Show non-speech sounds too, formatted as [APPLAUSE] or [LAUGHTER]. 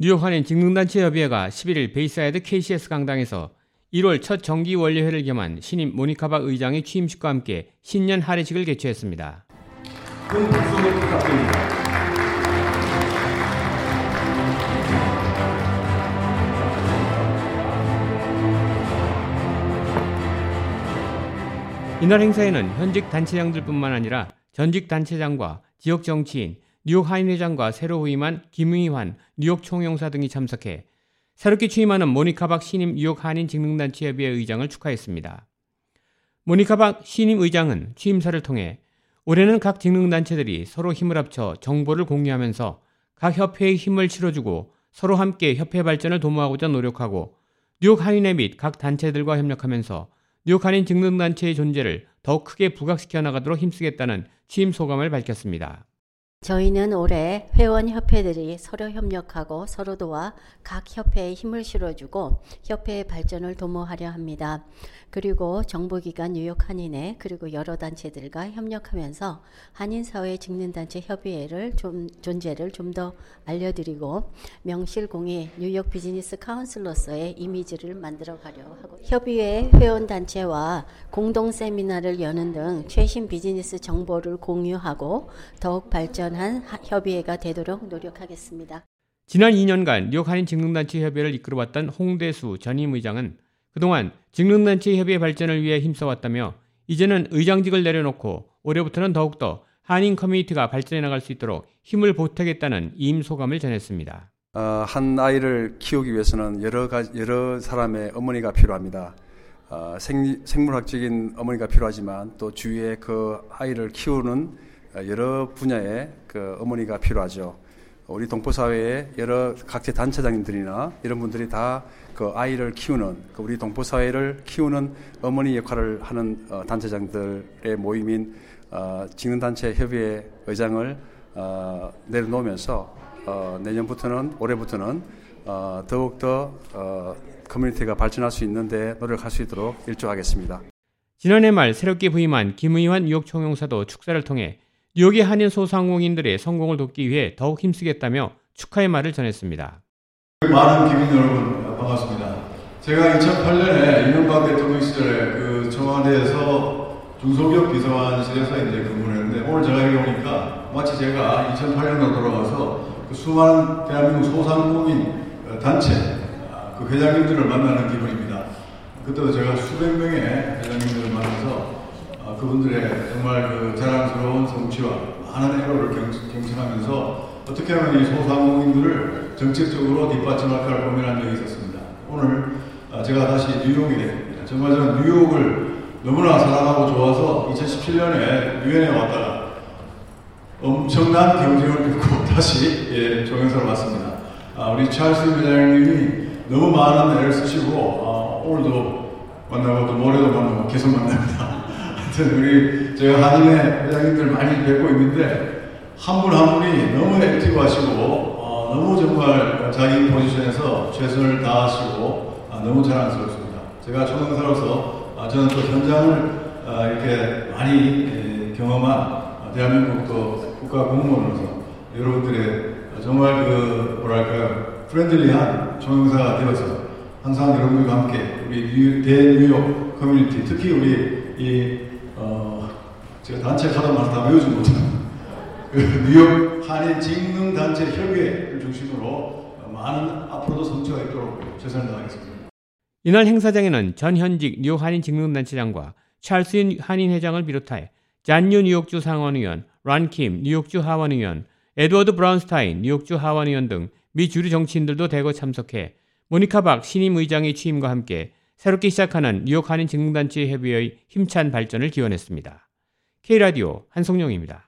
뉴욕 한인 직능단체 협의회가 11일 베이사이드 KCS 강당에서 1월 첫 정기 월례회를 겸한 신임 모니카박 의장의 취임식과 함께 신년 하례식을 개최했습니다. 큰 박수를 부탁드립니다. 이날 행사에는 현직 단체장들뿐만 아니라 전직 단체장과 지역 정치인, 뉴욕 하인 회장과 새로 후임한 김의환 뉴욕 총영사 등이 참석해 새롭게 취임하는 모니카 박 신임 뉴욕 한인 직능단체협의회 의장을 축하했습니다. 모니카 박 신임 의장은 취임사를 통해 올해는 각 직능단체들이 서로 힘을 합쳐 정보를 공유하면서 각 협회의 힘을 실어주고 서로 함께 협회 발전을 도모하고자 노력하고 뉴욕 한인회 및 각 단체들과 협력하면서 뉴욕 한인 직능단체의 존재를 더욱 크게 부각시켜 나가도록 힘쓰겠다는 취임 소감을 밝혔습니다. 저희는 올해 회원협회들이 서로 협력하고 서로 도와 각 협회에 힘을 실어주고 협회의 발전을 도모하려 합니다. 그리고 정보기관 뉴욕 한인회 그리고 여러 단체들과 협력하면서 한인사회 직능단체 협의회를 좀 존재를 좀 더 알려드리고 명실공히 뉴욕 비즈니스 카운슬로서의 이미지를 만들어가려 하고 협의회 회원단체와 공동 세미나를 여는 등 최신 비즈니스 정보를 공유하고 더욱 발전 한 협의회가 되도록 노력하겠습니다. 지난 2년간 뉴욕 한인 직능단체 협의회를 이끌어왔던 홍대수 전임 의장은 그동안 직능단체 협의회 발전을 위해 힘써왔다며 이제는 의장직을 내려놓고 올해부터는 더욱더 한인 커뮤니티가 발전해 나갈 수 있도록 힘을 보태겠다는 임 소감을 전했습니다. 어, 한 아이를 키우기 위해서는 여러 가지 여러 사람의 어머니가 필요합니다. 어, 생, 생물학적인 어머니가 필요하지만 또 주위에 그 아이를 키우는 여러 분야의 그 어머니가 필요하죠. 우리 동포 사회에 여러 각계 단체장님들이나 이런 분들이 다 그 아이를 키우는 그 우리 동포 사회를 키우는 어머니 역할을 하는 어, 단체장들의 모임인 어, 직능 단체 협의회 의장을 어, 내려놓으면서 어, 내년부터는 올해부터는 어, 더욱 더 어, 커뮤니티가 발전할 수 있는데 노력할 수 있도록 일조하겠습니다. 지난해 말 새롭게 부임한 김의환 뉴욕 총영사도 축사를 통해 뉴욕의 한인 소상공인들의 성공을 돕기 위해 더욱 힘쓰겠다며 축하의 말을 전했습니다. 많은 기민 여러분 반갑습니다. 제가 2008년에 이명박 대통령 시절에 그 청와대에서 중소기업 비서관 실에서 이제 근무를 했는데 오늘 제가 여기 오니까 마치 제가 2008년으로 돌아가서 그 수많은 대한민국 소상공인 단체 그 회장님들을 만나는 기분입니다. 그때도 제가 수백 명의 회장님들을 만나서 아, 그분들의 정말 그 자랑스러운 성취와 많은 애로를 경청하면서 어떻게 하면 이 소상공인들을 정책적으로 뒷받침할 까를 고민한 적이 있었습니다. 오늘 아, 제가 다시 뉴욕에 됩니다. 정말 저는 뉴욕을 너무나 사랑하고 좋아서 2017년에 유엔에 왔다가 엄청난 경쟁을 뚫고 [LAUGHS] 다시 예, 종영사로 왔습니다. 아, 우리 찰스 회장님이 너무 많은 애를 쓰시고 아, 오늘도 만나고 또 모레도 만나고 계속 만납니다. 하여튼 우리 제가 한인회 회장님들 많이 뵙고 있는데 한분한 분이 너무 액티브하시고 어, 너무 정말 자기 포지션에서 최선을 다하시고 아, 너무 자랑스럽습니다. 제가 초등사로서 아, 저는 또 현장을 아, 이렇게 많이 에, 경험한 아, 대한민국 또 국가 공무원으로서 여러분들의 정말 그 뭐랄까요 friendly한 총영사가 되어서 항상 여러분들과 함께 우리 대뉴욕 커뮤니티 특히 우리 이 어, 제가 단체 가다마다 다 외우지 못하는 그 뉴욕 한인 직능 단체 협의회를 중심으로 많은 앞으로도 성취가 있도록 최선을 다하겠습니다. 이날 행사장에는 전 현직 뉴욕 한인 직능 단체장과 찰스 윤 한인 회장을 비롯해 존 리우 뉴욕주 상원의원, 론 김 뉴욕주 하원의원, 에드워드 브라운스타인 뉴욕주 하원의원 등 미 주류 정치인들도 대거 참석해 모니카 박 신임 의장의 취임과 함께 새롭게 시작하는 뉴욕 한인 직능단체 협의회의 힘찬 발전을 기원했습니다. K라디오 한송영입니다.